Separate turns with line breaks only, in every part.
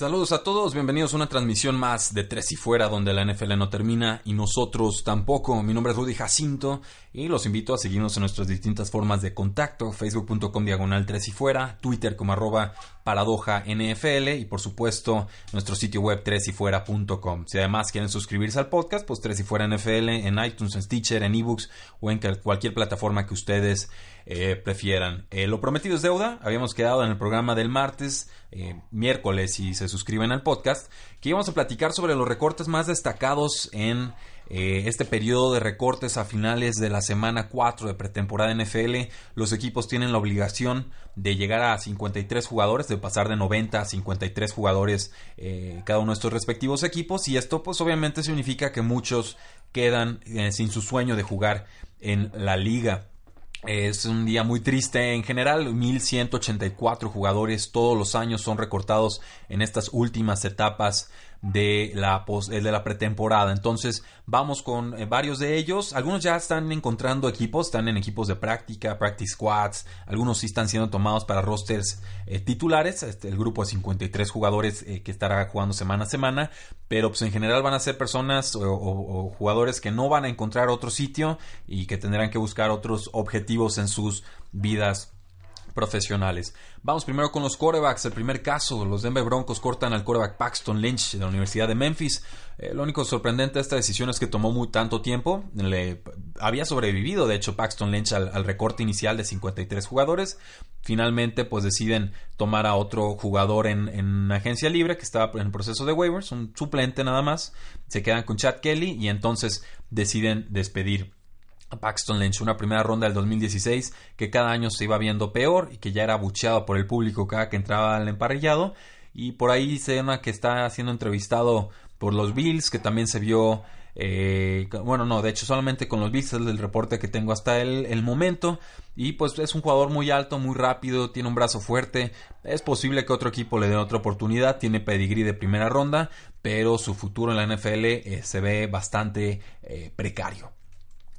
Saludos a todos, bienvenidos a una transmisión más de Tres y Fuera, donde la NFL no termina y nosotros tampoco. Mi nombre es Rudy Jacinto y los invito a seguirnos en nuestras distintas formas de contacto, facebook.com diagonal Tres y Fuera, Twitter como arroba paradoja NFL y por supuesto nuestro sitio web tresyfuera.com. Si además quieren suscribirse al podcast, pues Tres y Fuera NFL en iTunes, en Stitcher, en eBooks o en cualquier plataforma que ustedes eh, prefieran. Eh, lo prometido es deuda. Habíamos quedado en el programa del martes, eh, miércoles, y se suscriben al podcast, que íbamos a platicar sobre los recortes más destacados en este periodo de recortes a finales de la semana 4 de pretemporada NFL. Los equipos tienen la obligación de llegar a 53 jugadores, de pasar de 90 a 53 jugadores cada uno de estos respectivos equipos. Y esto pues obviamente significa que muchos quedan sin su sueño de jugar en la liga. Es un día muy triste en general, 1184 jugadores todos los años son recortados en estas últimas etapas de la, de la pretemporada. Entonces vamos con eh, varios de ellos. Algunos ya están encontrando equipos, están en equipos de práctica, practice squads. Algunos sí están siendo tomados para rosters eh, titulares. Este, el grupo de 53 jugadores eh, que estará jugando semana a semana. Pero pues en general van a ser personas o jugadores que no van a encontrar otro sitio y que tendrán que buscar otros objetivos en sus vidas profesionales. Vamos primero con los corebacks. El primer caso, los Denver Broncos cortan al coreback Paxton Lynch de la Universidad de Memphis. Eh, lo único sorprendente de esta decisión es que tomó muy tanto tiempo. Le, había sobrevivido, de hecho, Paxton Lynch al, recorte inicial de 53 jugadores. Finalmente, pues deciden tomar a otro jugador en, en agencia libre que estaba en el proceso de waivers, un suplente nada más. Se quedan con Chad Kelly y entonces deciden despedir Paxton Lynch, una primera ronda del 2016 que cada año se iba viendo peor y que ya era abucheado por el público cada que entraba al emparrillado. Y por ahí se ve que está siendo entrevistado por los Bills, que también se vio. Eh, bueno, no, de hecho, solamente con los Bills es el reporte que tengo hasta el, el, momento. Y pues es un jugador muy alto, muy rápido, tiene un brazo fuerte. Es posible que otro equipo le dé otra oportunidad. Tiene pedigrí de primera ronda, pero su futuro en la NFL eh, se ve bastante eh, precario.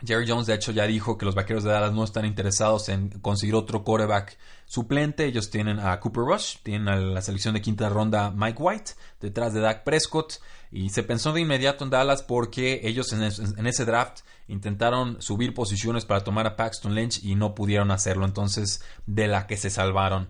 Jerry Jones, de hecho, ya dijo que los vaqueros de Dallas no están interesados en conseguir otro quarterback suplente. Ellos tienen a Cooper Rush, tienen a la selección de quinta ronda Mike White, detrás de Dak Prescott. Y se pensó de inmediato en Dallas porque ellos en, ese draft intentaron subir posiciones para tomar a Paxton Lynch y no pudieron hacerlo. Entonces, de la que se salvaron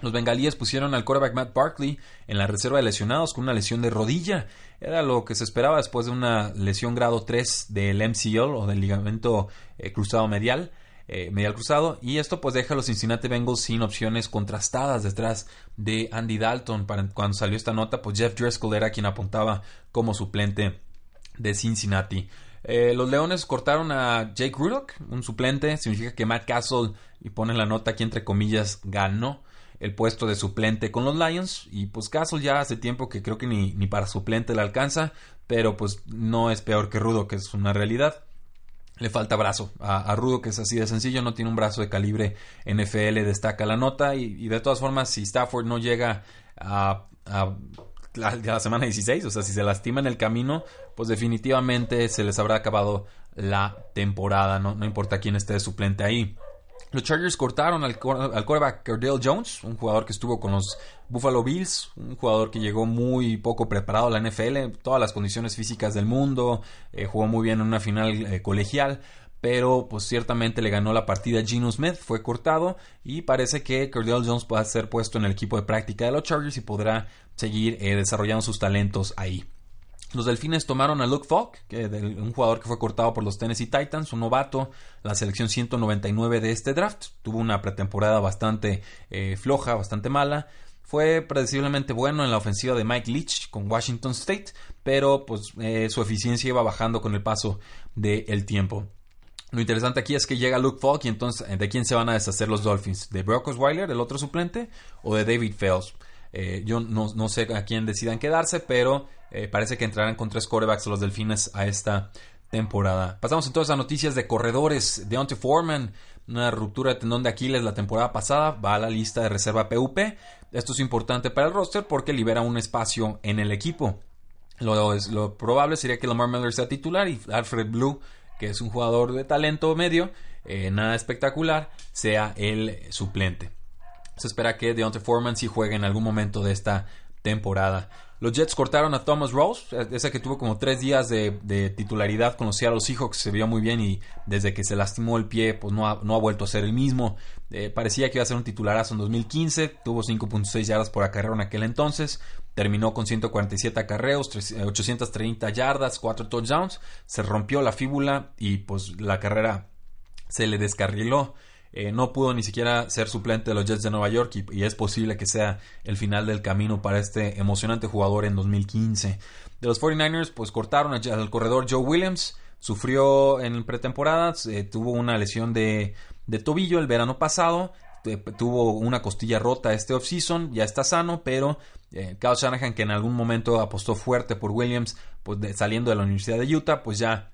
los bengalíes pusieron al quarterback Matt Barkley en la reserva de lesionados con una lesión de rodilla. Era lo que se esperaba después de una lesión grado 3 del MCL o del ligamento eh, cruzado medial, eh, medial cruzado. Y esto pues deja a los Cincinnati Bengals sin opciones contrastadas detrás de Andy Dalton. Para, cuando salió esta nota, pues Jeff Driscoll era quien apuntaba como suplente de Cincinnati. Eh, los Leones cortaron a Jake Rudock, un suplente. Significa que Matt Castle, y pone la nota aquí entre comillas, ganó el puesto de suplente con los Lions. Y pues Castle ya hace tiempo que creo que ni, ni para suplente le alcanza, pero pues no es peor que Rudo, que es una realidad. Le falta brazo. A, Rudo, que es así de sencillo, no tiene un brazo de calibre NFL, destaca la nota. Y, de todas formas, si Stafford no llega a, la, semana 16, o sea, si se lastima en el camino, pues definitivamente se les habrá acabado la temporada. No, no importa quién esté de suplente ahí. Los Chargers cortaron al, al quarterback Jones, un jugador que estuvo con los Buffalo Bills, un jugador que llegó muy poco preparado a la NFL, todas las condiciones físicas del mundo, eh, jugó muy bien en una final eh, colegial, pero pues ciertamente le ganó la partida Geno Smith, fue cortado y parece que Cardale Jones puede ser puesto en el equipo de práctica de los Chargers y podrá seguir eh, desarrollando sus talentos ahí. Los Delfines tomaron a Luke Falk, que un jugador que fue cortado por los Tennessee Titans, un novato, la selección 199 de este draft. Tuvo una pretemporada bastante eh, floja, bastante mala. Fue predeciblemente bueno en la ofensiva de Mike Leach con Washington State, pero pues eh, su eficiencia iba bajando con el paso del tiempo. Lo interesante aquí es que llega Luke Falk y entonces, ¿de quién se van a deshacer los Dolphins? ¿De Brock Osweiler, el otro suplente, o de David Fales? Eh, yo no, sé a quién decidan quedarse, pero eh, parece que entrarán con tres corebacks los Delfines a esta temporada. Pasamos entonces a noticias de corredores. Deontay Foreman, una ruptura de tendón de Aquiles la temporada pasada, va a la lista de reserva PUP. Esto es importante para el roster porque libera un espacio en el equipo. Lo, lo probable sería que Lamar Miller sea titular y Alfred Blue que es un jugador de talento medio, eh, nada espectacular, sea el suplente. Se espera que Deontay Foreman sí juegue en algún momento de esta temporada. Los Jets cortaron a Thomas Rose, ese que tuvo como tres días de, titularidad con los Seahawks, se vio muy bien y desde que se lastimó el pie, pues no ha, no ha vuelto a ser el mismo. Eh, parecía que iba a ser un titularazo en 2015, tuvo 5.6 yardas por acarreo en aquel entonces, terminó con 147 acarreos, 830 yardas, 4 touchdowns, se rompió la fíbula y pues la carrera se le descarriló. Eh, no pudo ni siquiera ser suplente de los Jets de Nueva York y, es posible que sea el final del camino para este emocionante jugador en 2015. De los 49ers, pues cortaron al corredor Joe Williams, sufrió en pretemporada, tuvo una lesión de, tobillo el verano pasado, tuvo una costilla rota este offseason, ya está sano, pero eh, Kyle Shanahan, que en algún momento apostó fuerte por Williams, pues saliendo de la Universidad de Utah, pues ya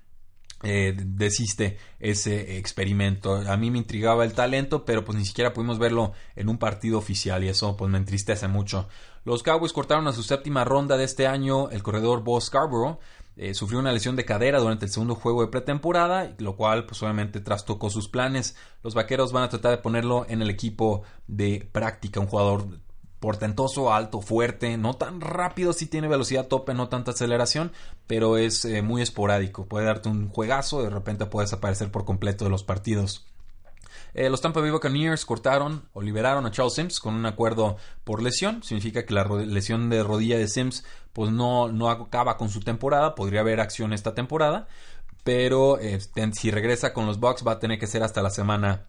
eh, desiste ese experimento. A mí me intrigaba el talento, pero pues ni siquiera pudimos verlo en un partido oficial y eso pues me entristece mucho. Los Cowboys cortaron a su séptima ronda de este año el corredor Boss Scarborough. Eh, sufrió una lesión de cadera durante el segundo juego de pretemporada, lo cual pues obviamente trastocó sus planes. Los vaqueros van a tratar de ponerlo en el equipo de práctica, un jugador portentoso, alto, fuerte, no tan rápido si tiene velocidad tope, no tanta aceleración, pero es eh, muy esporádico. Puede darte un juegazo, de repente puede desaparecer por completo de los partidos. Eh, los Tampa Bay Buccaneers cortaron o liberaron a Charles Sims con un acuerdo por lesión. Significa que la lesión de rodilla de Sims pues no, no acaba con su temporada. Podría haber acción esta temporada. Pero este, si regresa con los Bucks va a tener que ser hasta la semana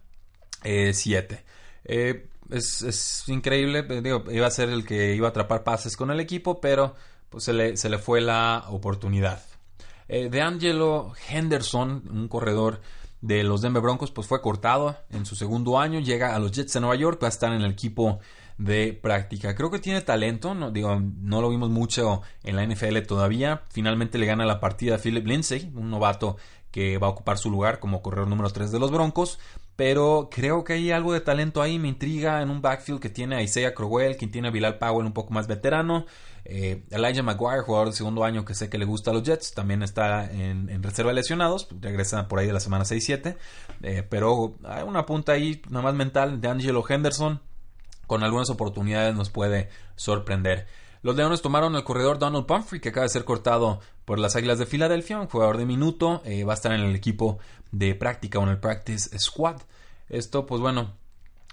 7. Eh, es, increíble. Digo, iba a ser el que iba a atrapar pases con el equipo, pero pues se le, se le fue la oportunidad. Eh, de Angelo Henderson, un corredor de los Denver Broncos, pues fue cortado en su segundo año. Llega a los Jets de Nueva York, va a estar en el equipo de práctica. Creo que tiene talento, no, digo, no lo vimos mucho en la NFL todavía. Finalmente le gana la partida a Philip Lindsay, un novato que va a ocupar su lugar como corredor número 3 de los Broncos pero creo que hay algo de talento ahí, me intriga en un backfield que tiene a Isaiah Crowell, quien tiene a Bilal Powell un poco más veterano, eh, Elijah Maguire, jugador de segundo año que sé que le gusta a los Jets, también está en, reserva de lesionados, regresa por ahí de la semana 6-7, eh, pero hay una punta ahí, nada más mental, de Angelo Henderson, con algunas oportunidades nos puede sorprender. Los Leones tomaron el corredor Donald Pumphrey, que acaba de ser cortado por las Águilas de Filadelfia, un jugador de minuto, eh, va a estar en el equipo de práctica o en el practice squad. Esto, pues bueno,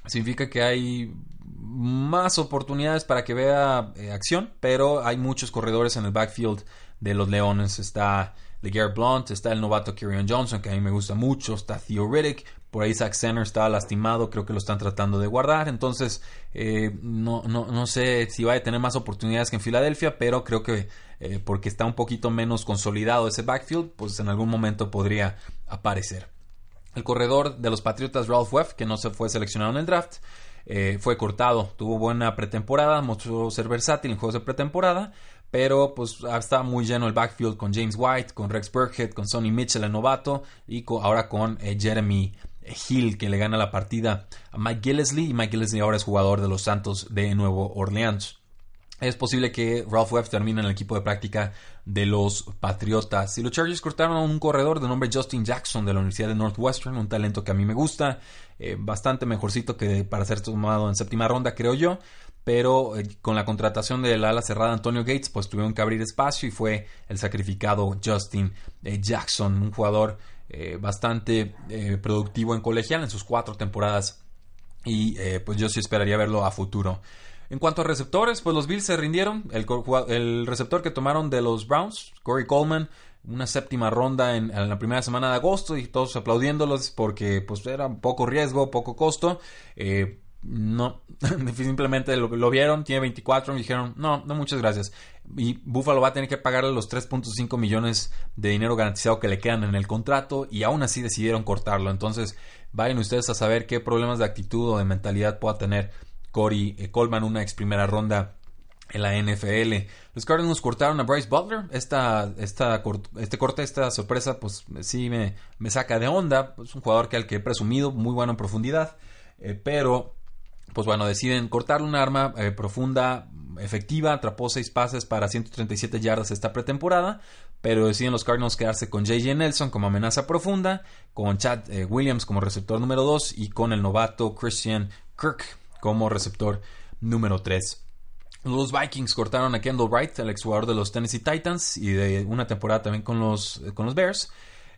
significa que hay más oportunidades para que vea eh, acción, pero hay muchos corredores en el backfield de los Leones. Está LeGarrette Blunt, está el novato Kirion Johnson, que a mí me gusta mucho, está Theo Riddick, por ahí Zach Center estaba lastimado, creo que lo están tratando de guardar. Entonces, eh, no, no, no, sé si va a tener más oportunidades que en Filadelfia, pero creo que eh, porque está un poquito menos consolidado ese backfield, pues en algún momento podría aparecer. El corredor de los Patriotas, Ralph Webb, que no se fue seleccionado en el draft, eh, fue cortado. Tuvo buena pretemporada, mostró ser versátil en juegos de pretemporada, pero pues está muy lleno el backfield con James White, con Rex Burkhead, con Sonny Mitchell, el novato, y ahora con Jeremy Hill que le gana la partida a Mike Gillesley y Mike Gillesley ahora es jugador de los Santos de Nuevo Orleans. Es posible que Ralph Webb termine en el equipo de práctica de los Patriotas. Y los Chargers cortaron a un corredor de nombre Justin Jackson de la Universidad de Northwestern, un talento que a mí me gusta, eh, bastante mejorcito que para ser tomado en séptima ronda, creo yo. Pero eh, con la contratación del ala cerrada Antonio Gates, pues tuvieron que abrir espacio y fue el sacrificado Justin eh, Jackson, un jugador eh, bastante eh, productivo en colegial en sus cuatro temporadas y eh, pues yo sí esperaría verlo a futuro. En cuanto a receptores, pues los Bills se rindieron. El, receptor que tomaron de los Browns, Corey Coleman, una séptima ronda en, la primera semana de agosto y todos aplaudiéndolos porque pues era poco riesgo, poco costo. No, simplemente lo, vieron, tiene 24 y dijeron, no, no, muchas gracias. Y Buffalo va a tener que pagarle los 3.5 millones de dinero garantizado que le quedan en el contrato y aún así decidieron cortarlo. Entonces, vayan ustedes a saber qué problemas de actitud o de mentalidad pueda tener Corey eh, Coleman, una ex primera ronda en la NFL. Los Cardinals cortaron a Bryce Butler. Esta, esta, este corte, esta sorpresa, pues sí me, me saca de onda. Es un jugador que al que he presumido, muy bueno en profundidad. Eh, pero pues bueno, deciden cortarle un arma eh, profunda, efectiva, atrapó seis pases para 137 yardas esta pretemporada, pero deciden los Cardinals quedarse con J.J. Nelson como amenaza profunda, con Chad eh, Williams como receptor número 2 y con el novato Christian Kirk como receptor número 3. Los Vikings cortaron a Kendall Wright, el exjugador de los Tennessee Titans y de una temporada también con los, con los Bears.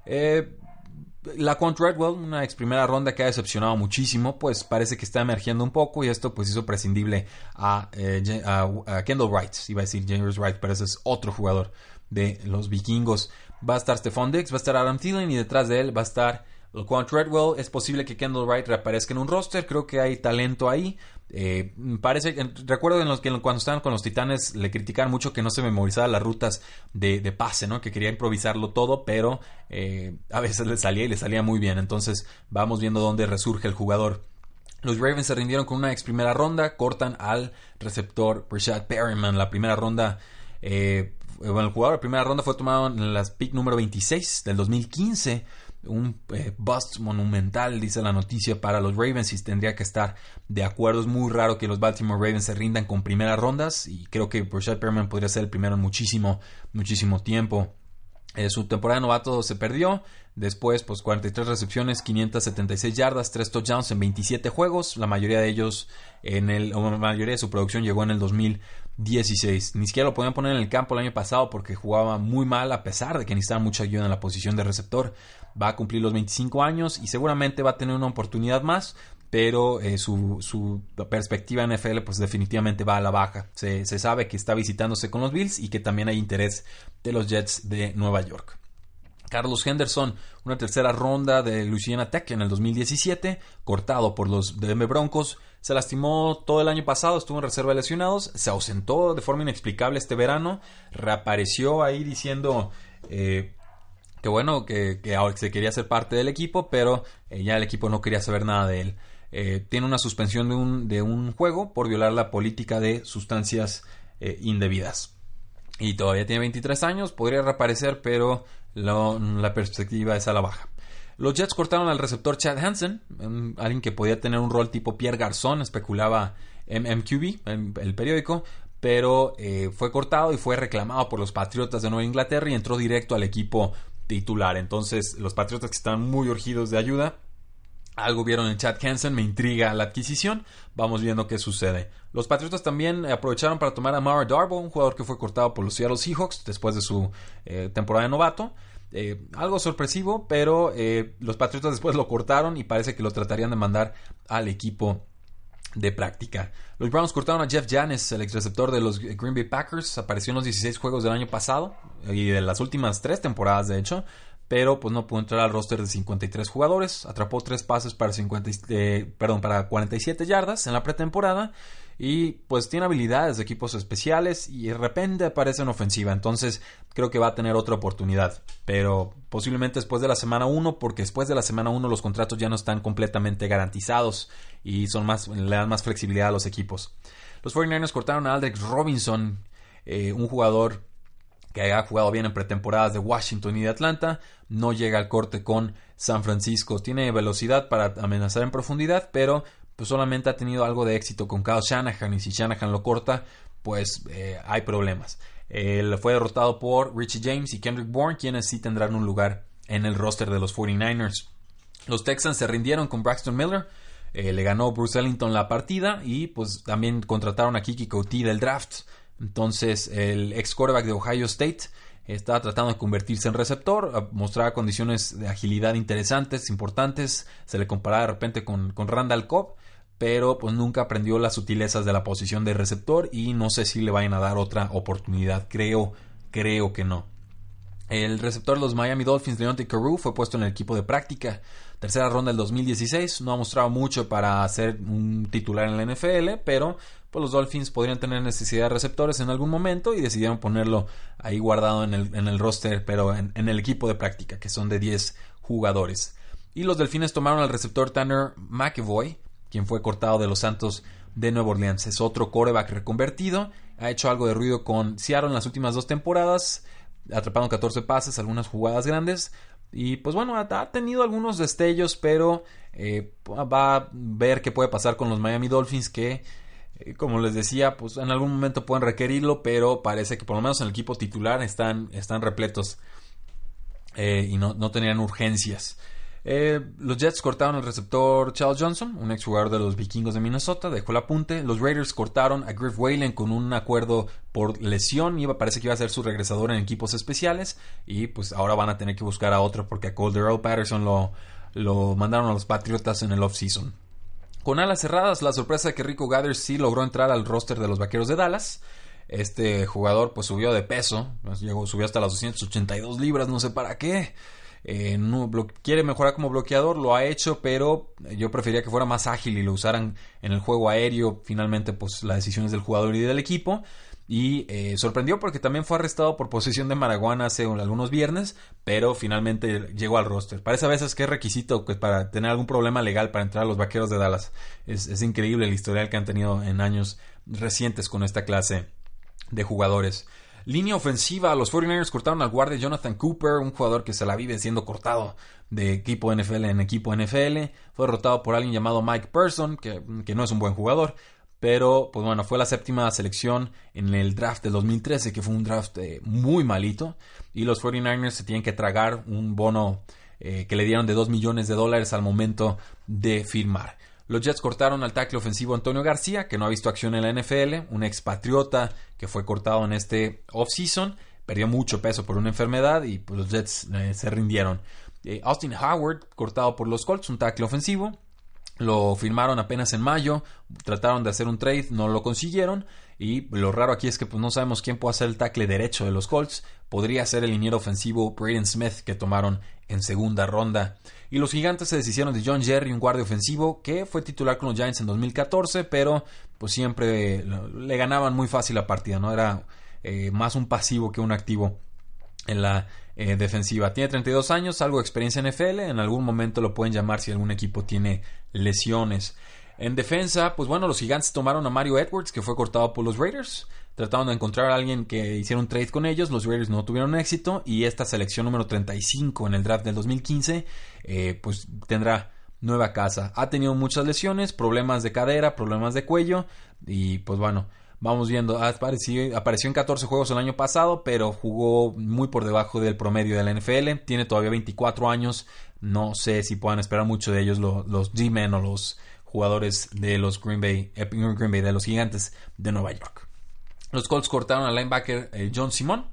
Eh, la Redwell, una ex primera ronda que ha decepcionado muchísimo, pues parece que está emergiendo un poco y esto pues hizo prescindible a, eh, Kendall Wright, iba a decir James Wright, pero ese es otro jugador de los vikingos. Va a estar Stephon Diggs, va a estar Adam Thielen y detrás de él va a estar Quant Redwell. Es posible que Kendall Wright reaparezca en un roster, creo que hay talento ahí. Eh, parece recuerdo en los que cuando estaban con los Titanes le criticaban mucho que no se memorizaba las rutas de, pase, ¿no? Que quería improvisarlo todo, pero eh, a veces le salía y le salía muy bien. Entonces vamos viendo dónde resurge el jugador. Los Ravens se rindieron con una ex primera ronda, cortan al receptor Rashad Perryman. La primera ronda, eh, bueno, el jugador de primera ronda fue tomado en las pick número 26 del 2015 un eh, bust monumental, dice la noticia, para los Ravens y tendría que estar de acuerdo. Es muy raro que los Baltimore Ravens se rindan con primeras rondas y creo que Rashad Perman podría ser el primero en muchísimo, muchísimo tiempo. Eh, su temporada de novato se perdió. Después, pues 43 recepciones, 576 yardas, 3 touchdowns en 27 juegos. La mayoría de ellos, en el, o la mayoría de su producción llegó en el 2016. Ni siquiera lo podían poner en el campo el año pasado porque jugaba muy mal a pesar de que necesitaba mucha ayuda en la posición de receptor. Va a cumplir los 25 años y seguramente va a tener una oportunidad más pero eh, su, su, perspectiva en NFL pues definitivamente va a la baja. Se, se, sabe que está visitándose con los Bills y que también hay interés de los Jets de Nueva York. Carlos Henderson, una tercera ronda de Louisiana Tech en el 2017, cortado por los Denver Broncos, se lastimó todo el año pasado, estuvo en reserva de lesionados, se ausentó de forma inexplicable este verano, reapareció ahí diciendo eh, que bueno, que, que, se quería ser parte del equipo, pero eh, ya el equipo no quería saber nada de él. Eh, tiene una suspensión de un, de un, juego por violar la política de sustancias eh, indebidas. Y todavía tiene 23 años, podría reaparecer, pero la perspectiva es a la baja. Los Jets cortaron al receptor Chad Hansen, alguien que podía tener un rol tipo Pierre Garzón, especulaba MQB, el periódico, pero eh, fue cortado y fue reclamado por los Patriotas de Nueva Inglaterra y entró directo al equipo titular. Entonces, los Patriotas que están muy urgidos de ayuda algo vieron en Chad Hansen, me intriga la adquisición. Vamos viendo qué sucede. Los Patriotas también aprovecharon para tomar a Mara Darbo, un jugador que fue cortado por los Seattle Seahawks después de su eh, temporada de novato. Eh, algo sorpresivo, pero eh, los Patriotas después lo cortaron y parece que lo tratarían de mandar al equipo de práctica. Los Browns cortaron a Jeff Janis, el ex receptor de los Green Bay Packers. Apareció en los 16 juegos del año pasado y de las últimas tres temporadas, de hecho pero pues no pudo entrar al roster de 53 jugadores. Atrapó tres pases para, 50, eh, perdón, para 47 yardas en la pretemporada y pues tiene habilidades de equipos especiales y de repente aparece en ofensiva. Entonces creo que va a tener otra oportunidad, pero posiblemente después de la semana 1 porque después de la semana 1 los contratos ya no están completamente garantizados y son más, le dan más flexibilidad a los equipos. Los 49ers cortaron a Aldrich Robinson, eh, un jugador que ha jugado bien en pretemporadas de Washington y de Atlanta, no llega al corte con San Francisco. Tiene velocidad para amenazar en profundidad, pero pues solamente ha tenido algo de éxito con Kyle Shanahan y si Shanahan lo corta, pues eh, hay problemas. Fue derrotado por Richie James y Kendrick Bourne, quienes sí tendrán un lugar en el roster de los 49ers. Los Texans se rindieron con Braxton Miller. Eh, le ganó Bruce Ellington la partida y pues también contrataron a Kiki Couty del draft. Entonces, el ex quarterback de Ohio State estaba tratando de convertirse en receptor, mostraba condiciones de agilidad interesantes, importantes, se le comparaba de repente con, con Randall Cobb, pero pues nunca aprendió las sutilezas de la posición de receptor y no sé si le vayan a dar otra oportunidad, creo, creo que no. El receptor de los Miami Dolphins, Leonte Carew, fue puesto en el equipo de práctica. Tercera ronda del 2016. No ha mostrado mucho para ser un titular en la NFL, pero pues los Dolphins podrían tener necesidad de receptores en algún momento y decidieron ponerlo ahí guardado en el, roster, pero en, en, el equipo de práctica, que son de 10 jugadores. Y los Delfines tomaron al receptor Tanner McEvoy, quien fue cortado de los Santos de Nueva Orleans. Es otro coreback reconvertido. Ha hecho algo de ruido con Seattle en las últimas dos temporadas, atrapando 14 pases, algunas jugadas grandes. Y pues bueno, ha, tenido algunos destellos, pero eh, va a ver qué puede pasar con los Miami Dolphins que... Eh, como les decía, pues en algún momento pueden requerirlo, pero parece que por lo menos en el equipo titular están, están repletos eh, y no, no tenían urgencias. Eh, los Jets cortaron al receptor Charles Johnson, un exjugador de los vikingos de Minnesota, dejó el apunte. Los Raiders cortaron a Griff Whalen con un acuerdo por lesión. Iba, parece que iba a ser su regresador en equipos especiales. Y pues ahora van a tener que buscar a otro porque a Colder Patterson lo, lo mandaron a los Patriotas en el offseason. Con alas cerradas, la sorpresa de que Rico Gathers sí logró entrar al roster de los Vaqueros de Dallas. Este jugador pues subió de peso, llegó, subió hasta las 282 libras, no sé para qué. Eh, no, quiere mejorar como bloqueador, lo ha hecho, pero yo prefería que fuera más ágil y lo usaran en el juego aéreo. Finalmente, pues la decisión es del jugador y del equipo. Y eh, sorprendió porque también fue arrestado por posesión de marihuana hace algunos viernes, pero finalmente llegó al roster. Parece a veces que es requisito pues, para tener algún problema legal para entrar a los vaqueros de Dallas. Es increíble el historial que han tenido en años recientes con esta clase de jugadores. Línea ofensiva, los 49ers cortaron al guardia Jonathan Cooper, un jugador que se la vive siendo cortado de equipo NFL en equipo NFL. Fue derrotado por alguien llamado Mike Person, que, no es un buen jugador. Pero, pues bueno, fue la séptima selección en el draft del 2013, que fue un draft eh, muy malito. Y los 49ers se tienen que tragar un bono eh, que le dieron de 2 millones de dólares al momento de firmar. Los Jets cortaron al tackle ofensivo Antonio García, que no ha visto acción en la NFL, un expatriota que fue cortado en este offseason, perdió mucho peso por una enfermedad y pues, los Jets eh, se rindieron. Eh, Austin Howard, cortado por los Colts, un tackle ofensivo, lo firmaron apenas en mayo, trataron de hacer un trade, no lo consiguieron. Y lo raro aquí es que pues, no sabemos quién puede hacer el tackle derecho de los Colts. Podría ser el liniero ofensivo Braden Smith que tomaron en segunda ronda. Y los gigantes se deshicieron de John Jerry, un guardia ofensivo que fue titular con los Giants en 2014, pero pues siempre le ganaban muy fácil la partida, ¿no? Era eh, más un pasivo que un activo en la eh, defensiva. Tiene 32 años, algo de experiencia en NFL, en algún momento lo pueden llamar si algún equipo tiene lesiones. En defensa, pues bueno, los gigantes tomaron a Mario Edwards, que fue cortado por los Raiders. Trataron de encontrar a alguien que hiciera un trade con ellos. Los Raiders no tuvieron éxito. Y esta selección número 35 en el draft del 2015, eh, pues tendrá nueva casa. Ha tenido muchas lesiones, problemas de cadera, problemas de cuello. Y pues bueno, vamos viendo. Apareció, en 14 juegos el año pasado, pero jugó muy por debajo del promedio de la NFL. Tiene todavía 24 años. No sé si puedan esperar mucho de ellos los, los G-Men o los jugadores de los Green Bay, eh, Green Bay, de los gigantes de Nueva York. Los Colts cortaron al linebacker eh, John Simon,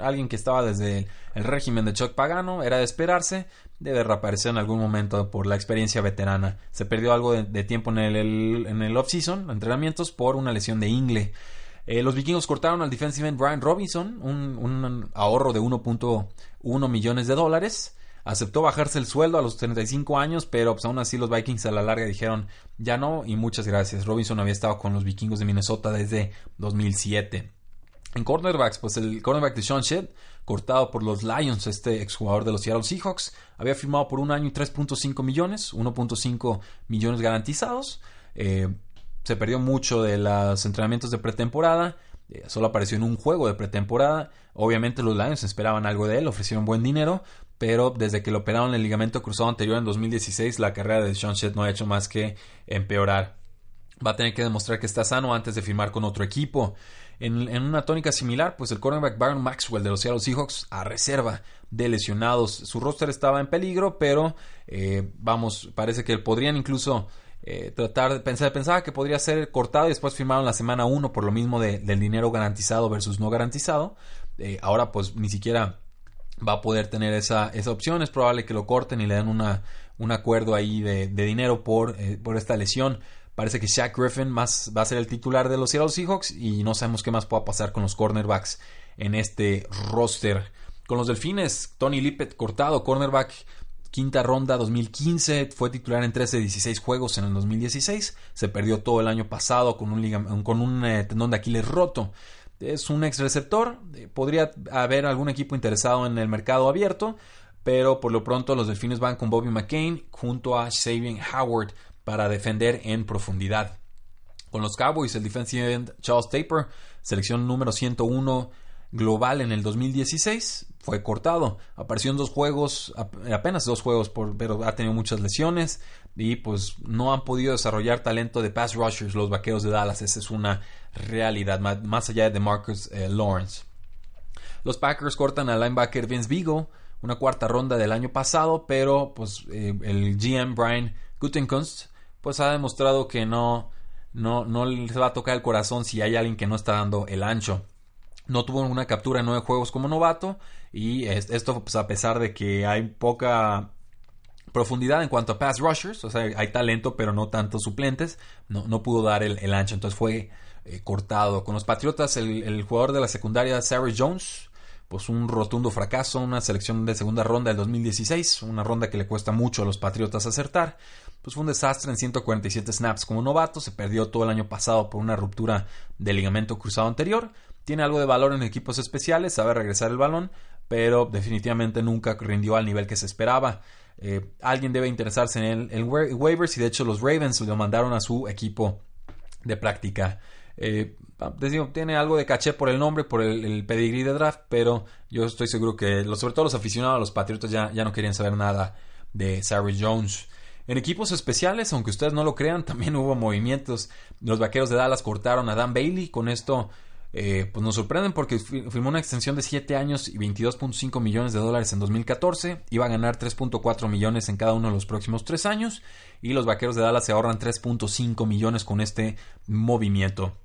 alguien que estaba desde el, régimen de Chuck Pagano, era de esperarse, debe reaparecer en algún momento por la experiencia veterana. Se perdió algo de, tiempo en el, en el off-season, entrenamientos, por una lesión de ingle. Eh, los vikingos cortaron al defensive end Brian Robinson, un, un ahorro de 1.1 millones de dólares aceptó bajarse el sueldo a los 35 años, pero pues aún así los Vikings a la larga dijeron ya no y muchas gracias. Robinson había estado con los vikingos de Minnesota desde 2007. En cornerbacks, pues el cornerback de Sean Shedd, cortado por los Lions, este exjugador de los Seattle Seahawks, había firmado por un año y 3.5 millones, 1.5 millones garantizados. Eh, se perdió mucho de los entrenamientos de pretemporada. Eh, solo apareció en un juego de pretemporada. Obviamente los Lions esperaban algo de él, ofrecieron buen dinero, pero desde que lo operaron el ligamento cruzado anterior en 2016, la carrera de Sean Shedd no ha hecho más que empeorar. Va a tener que demostrar que está sano antes de firmar con otro equipo. En, una tónica similar, pues el cornerback Byron Maxwell de los Seattle Seahawks a reserva de lesionados. Su roster estaba en peligro, pero eh, vamos, parece que podrían incluso eh, tratar de pensar, pensaba que podría ser cortado y después firmaron la semana 1 por lo mismo del dinero garantizado versus no garantizado. Eh, ahora pues ni siquiera va a poder tener esa, esa opción. Es probable que lo corten y le den una, un acuerdo ahí de, dinero por, eh, por esta lesión. Parece que Shaq Griffin más, va a ser el titular de los Seattle Seahawks y no sabemos qué más pueda pasar con los cornerbacks en este roster. Con los Delfines, Tony Lippett cortado, cornerback, quinta ronda 2015, fue titular en 13 de 16 juegos en el 2016, se perdió todo el año pasado con un, con un eh, tendón de Aquiles roto. Es un ex receptor, eh, podría haber algún equipo interesado en el mercado abierto, pero por lo pronto los Delfines van con Bobby McCain junto a Xavier Howard para defender en profundidad. Con los Cowboys, el defensive Charles Taper, selección número 101 global en el 2016, fue cortado. Apareció en dos juegos, apenas dos juegos, pero ha tenido muchas lesiones y pues no han podido desarrollar talento de pass rushers los vaqueros de Dallas. Esa es una realidad, más allá de Marcus eh, Lawrence. Los Packers cortan al linebacker Vince Vigo, una cuarta ronda del año pasado, pero pues eh, el GM Brian Gutenkunst pues ha demostrado que no, no, no les va a tocar el corazón si hay alguien que no está dando el ancho. No tuvo una captura en nueve juegos como novato y esto pues, a pesar de que hay poca profundidad en cuanto a pass rushers, o sea, hay talento pero no tantos suplentes, no, pudo dar el, ancho, entonces fue eh, cortado. Con los Patriotas, el, el, jugador de la secundaria, Sarah Jones, pues un rotundo fracaso, una selección de segunda ronda del 2016, una ronda que le cuesta mucho a los Patriotas acertar, pues fue un desastre en 147 snaps como novato, se perdió todo el año pasado por una ruptura del ligamento cruzado anterior, tiene algo de valor en equipos especiales, sabe regresar el balón, pero definitivamente nunca rindió al nivel que se esperaba. Eh, alguien debe interesarse en el, waivers y de hecho los Ravens lo mandaron a su equipo de práctica. Eh, tiene algo de caché por el nombre, por el, el, pedigrí de draft, pero yo estoy seguro que sobre todo los aficionados a los Patriotas ya, ya no querían saber nada de Sarah Jones. En equipos especiales, aunque ustedes no lo crean, también hubo movimientos. Los vaqueros de Dallas cortaron a Dan Bailey. Con esto, eh, pues nos sorprenden porque firmó una extensión de 7 años y 22.5 millones de dólares en 2014. Iba a ganar 3.4 millones en cada uno de los próximos 3 años. Y los vaqueros de Dallas se ahorran 3.5 millones con este movimiento.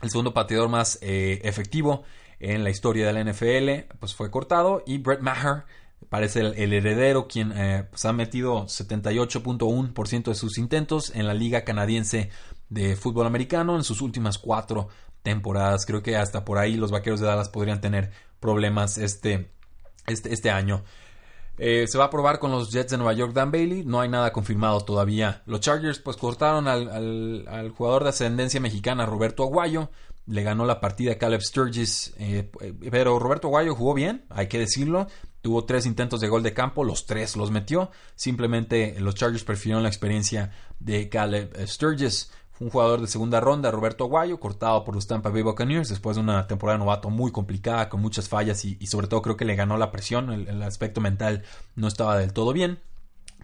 El segundo pateador más eh, efectivo en la historia de la NFL pues fue cortado y Brett Maher parece el, heredero quien eh, pues ha metido 78.1% de sus intentos en la liga canadiense de fútbol americano en sus últimas cuatro temporadas. Creo que hasta por ahí los vaqueros de Dallas podrían tener problemas este, este, este año. Eh, se va a probar con los Jets de Nueva York, Dan Bailey. No hay nada confirmado todavía. Los Chargers, pues cortaron al, jugador de ascendencia mexicana, Roberto Aguayo. Le ganó la partida a Caleb Sturgis. Eh, pero Roberto Aguayo jugó bien, hay que decirlo. Tuvo tres intentos de gol de campo, los tres los metió. Simplemente los Chargers prefirieron la experiencia de Caleb Sturgis un jugador de segunda ronda, Roberto Aguayo, cortado por los Tampa Bay Buccaneers después de una temporada novato muy complicada, con muchas fallas y, sobre todo creo que le ganó la presión, el, aspecto mental no estaba del todo bien,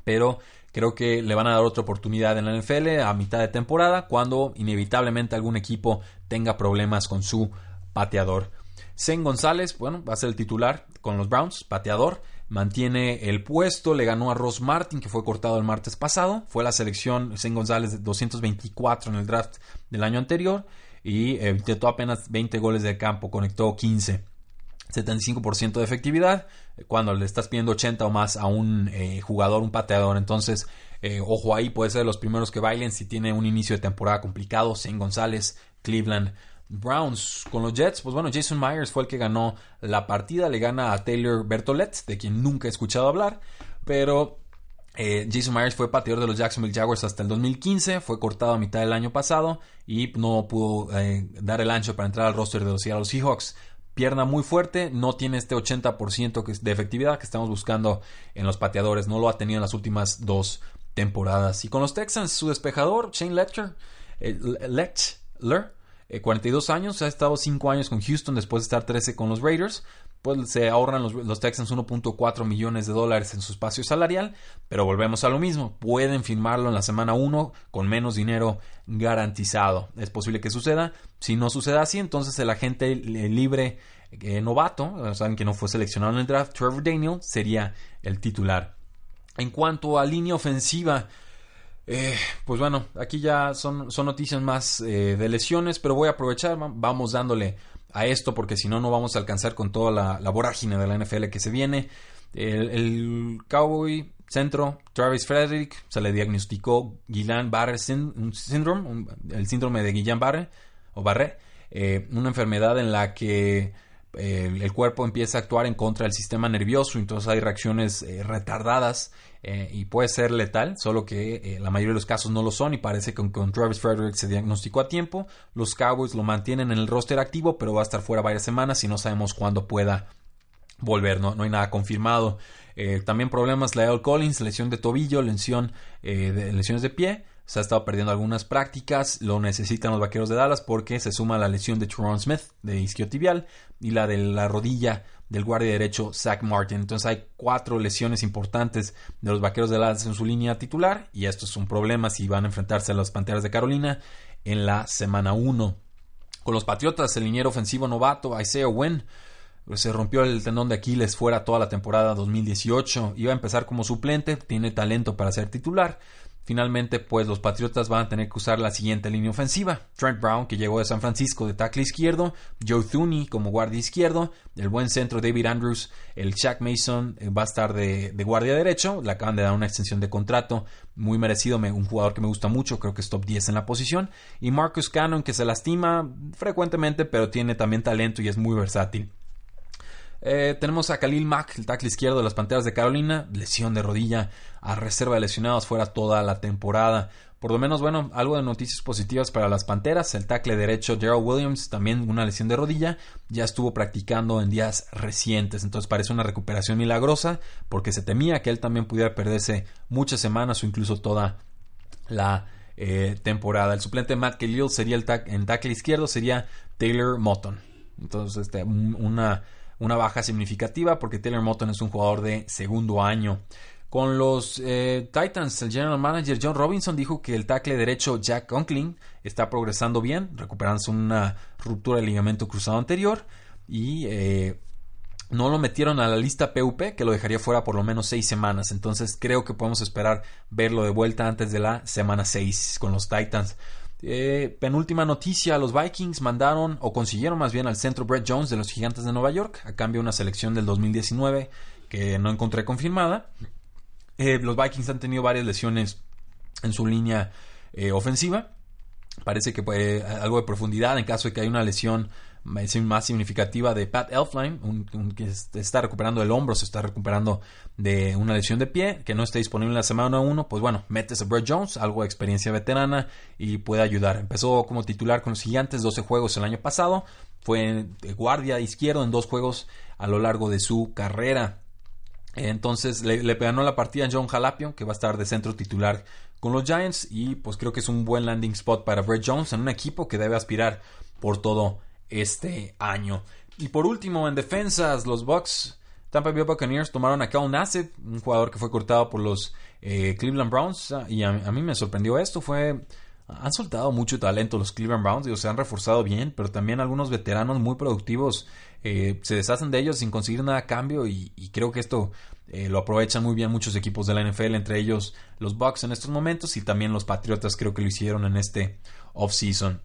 pero creo que le van a dar otra oportunidad en la NFL a mitad de temporada cuando inevitablemente algún equipo tenga problemas con su pateador. Zen González, bueno, va a ser el titular con los Browns, pateador mantiene el puesto, le ganó a Ross Martin, que fue cortado el martes pasado, fue la selección Zen González de 224 en el draft del año anterior y eh, intentó apenas 20 goles de campo, conectó 15. 75% de efectividad cuando le estás pidiendo 80 o más a un eh, jugador, un pateador. Entonces, eh, ojo ahí, puede ser de los primeros que bailen si tiene un inicio de temporada complicado. Zen González, Cleveland Browns con los Jets, pues bueno, Jason Myers fue el que ganó la partida, le gana a Taylor Bertolet, de quien nunca he escuchado hablar, pero eh, Jason Myers fue pateador de los Jacksonville Jaguars hasta el 2015, fue cortado a mitad del año pasado y no pudo eh, dar el ancho para entrar al roster de los Seahawks. Pierna muy fuerte, no tiene este 80% de efectividad que estamos buscando en los pateadores, no lo ha tenido en las últimas dos temporadas. Y con los Texans, su despejador, Shane Letcher, eh, Letchler, 42 eh, años, ha estado 5 años con Houston después de estar 13 con los Raiders. Pues se ahorran los, Texans 1.4 millones de dólares en su espacio salarial, pero volvemos a lo mismo. Pueden firmarlo en la semana 1 con menos dinero garantizado. Es posible que suceda. Si no sucede así, entonces el agente libre eh, novato, saben que no fue seleccionado en el draft, Trevor Daniel, sería el titular. En cuanto a línea ofensiva, eh, pues bueno, aquí ya son, son noticias más eh, de lesiones, pero voy a aprovechar, vamos dándole a esto porque si no, no vamos a alcanzar con toda la, vorágine de la NFL que se viene. El, Cowboy centro, Travis Frederick, se le diagnosticó Guillain-Barré syndrome, el síndrome de Guillain-Barré o eh, una enfermedad en la que el cuerpo empieza a actuar en contra del sistema nervioso, entonces hay reacciones eh, retardadas eh, y puede ser letal, solo que eh, la mayoría de los casos no lo son y parece que con, Travis Frederick se diagnosticó a tiempo. Los Cowboys lo mantienen en el roster activo, pero va a estar fuera varias semanas y no sabemos cuándo pueda volver, no, no hay nada confirmado. también problemas, Lyle Collins, lesión de tobillo, lesión lesiones de pie se ha estado perdiendo algunas prácticas, lo necesitan los vaqueros de Dallas porque se suma la lesión de Tyrone Smith de isquiotibial y la de la rodilla del guardia derecho Zach Martin. Entonces hay cuatro lesiones importantes de los vaqueros de Dallas en su línea titular y esto es un problema si van a enfrentarse a las Panteras de Carolina en la semana 1. Con los Patriotas, el liniero ofensivo novato Isaiah Wynn se rompió el tendón de Aquiles fuera toda la temporada 2018. Iba a empezar como suplente, tiene talento para ser titular, Finalmente, pues los Patriotas van a tener que usar la siguiente línea ofensiva. Trent Brown, que llegó de San Francisco de tackle izquierdo, Joe Thuney como guardia izquierdo, el buen centro David Andrews, el Shaq Mason eh, va a estar de, guardia derecho, le acaban de dar una extensión de contrato. Muy merecido, un jugador que me gusta mucho, creo que es top 10 en la posición, y Marcus Cannon, que se lastima frecuentemente, pero tiene también talento y es muy versátil. Eh, tenemos a Khalil Mack, el tackle izquierdo de las Panteras de Carolina, lesión de rodilla, a reserva de lesionados fuera toda la temporada. Por lo menos, bueno, algo de noticias positivas para las Panteras. El tackle derecho Gerald Williams, también una lesión de rodilla, ya estuvo practicando en días recientes. Entonces parece una recuperación milagrosa porque se temía que él también pudiera perderse muchas semanas o incluso toda la eh, temporada. El suplente Matt Khalil sería el en tackle izquierdo, sería Taylor Motton. Entonces, este, una una baja significativa porque Taylor Moton es un jugador de segundo año. Con los eh, Titans, el general manager John Robinson dijo que el tackle derecho Jack Conkling está progresando bien, recuperándose una ruptura del ligamento cruzado anterior y eh, no lo metieron a la lista PUP, que lo dejaría fuera por lo menos seis semanas. Entonces creo que podemos esperar verlo de vuelta antes de la semana 6 con los Titans. Eh, penúltima noticia, los Vikings mandaron o consiguieron más bien al centro Brett Jones de los Gigantes de Nueva York a cambio de una selección del 2019 que no encontré confirmada. Eh, los Vikings han tenido varias lesiones en su línea eh, ofensiva. Parece que puede algo de profundidad en caso de que haya una lesión más significativa de Pat Elfline, que está recuperando el hombro, se está recuperando de una lesión de pie, que no está disponible en la semana 1, pues bueno, metes a Brett Jones, algo de experiencia veterana y puede ayudar. Empezó como titular con los gigantes 12 juegos el año pasado, fue guardia izquierdo en dos juegos a lo largo de su carrera. Entonces le, le ganó la partida a John Jalapio, que va a estar de centro titular con los Giants. Y pues creo que es un buen landing spot para Brett Jones en un equipo que debe aspirar por todo este año. Y por último, en defensas, los Bucks, Tampa Bay Buccaneers tomaron a Cal Nassib, un jugador que fue cortado por los eh, Cleveland Browns. Y a, mí me sorprendió esto, fue... Han soltado mucho talento los Cleveland Browns, se han reforzado bien, pero también algunos veteranos muy productivos eh, se deshacen de ellos sin conseguir nada a cambio y, creo que esto eh, lo aprovechan muy bien muchos equipos de la NFL, entre ellos los Bucks en estos momentos y también los Patriotas creo que lo hicieron en este offseason.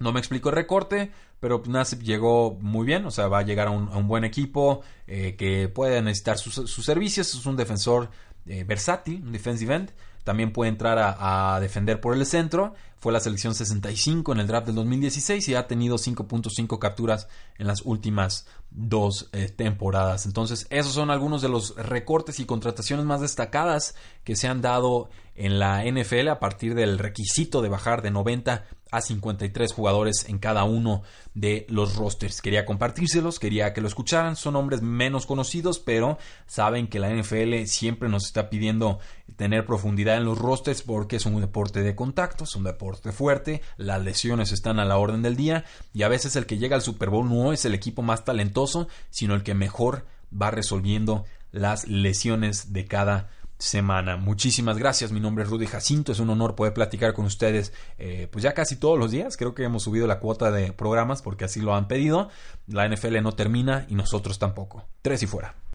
No me explico el recorte, pero Nasip llegó muy bien, o sea, va a llegar a un, buen equipo eh, que puede necesitar sus, servicios. Es un defensor eh, versátil, un defensive end. También puede entrar a, defender por el centro. Fue la selección 65 en el draft del 2016 y ha tenido 5.5 capturas en las últimas dos eh, temporadas. Entonces, esos son algunos de los recortes y contrataciones más destacadas que se han dado en la NFL a partir del requisito de bajar de 90 a 53 jugadores en cada uno de los rosters. Quería compartírselos, quería que lo escucharan. Son hombres menos conocidos, pero saben que la NFL siempre nos está pidiendo tener profundidad en los rosters porque es un deporte de contacto, es un deporte fuerte, las lesiones están a la orden del día y a veces el que llega al Super Bowl no es el equipo más talentoso, sino el que mejor va resolviendo las lesiones de cada semana. Muchísimas gracias, mi nombre es Rudy Jacinto, es un honor poder platicar con ustedes eh, pues ya casi todos los días, creo que hemos subido la cuota de programas porque así lo han pedido, la NFL no termina y nosotros tampoco. Tres y fuera.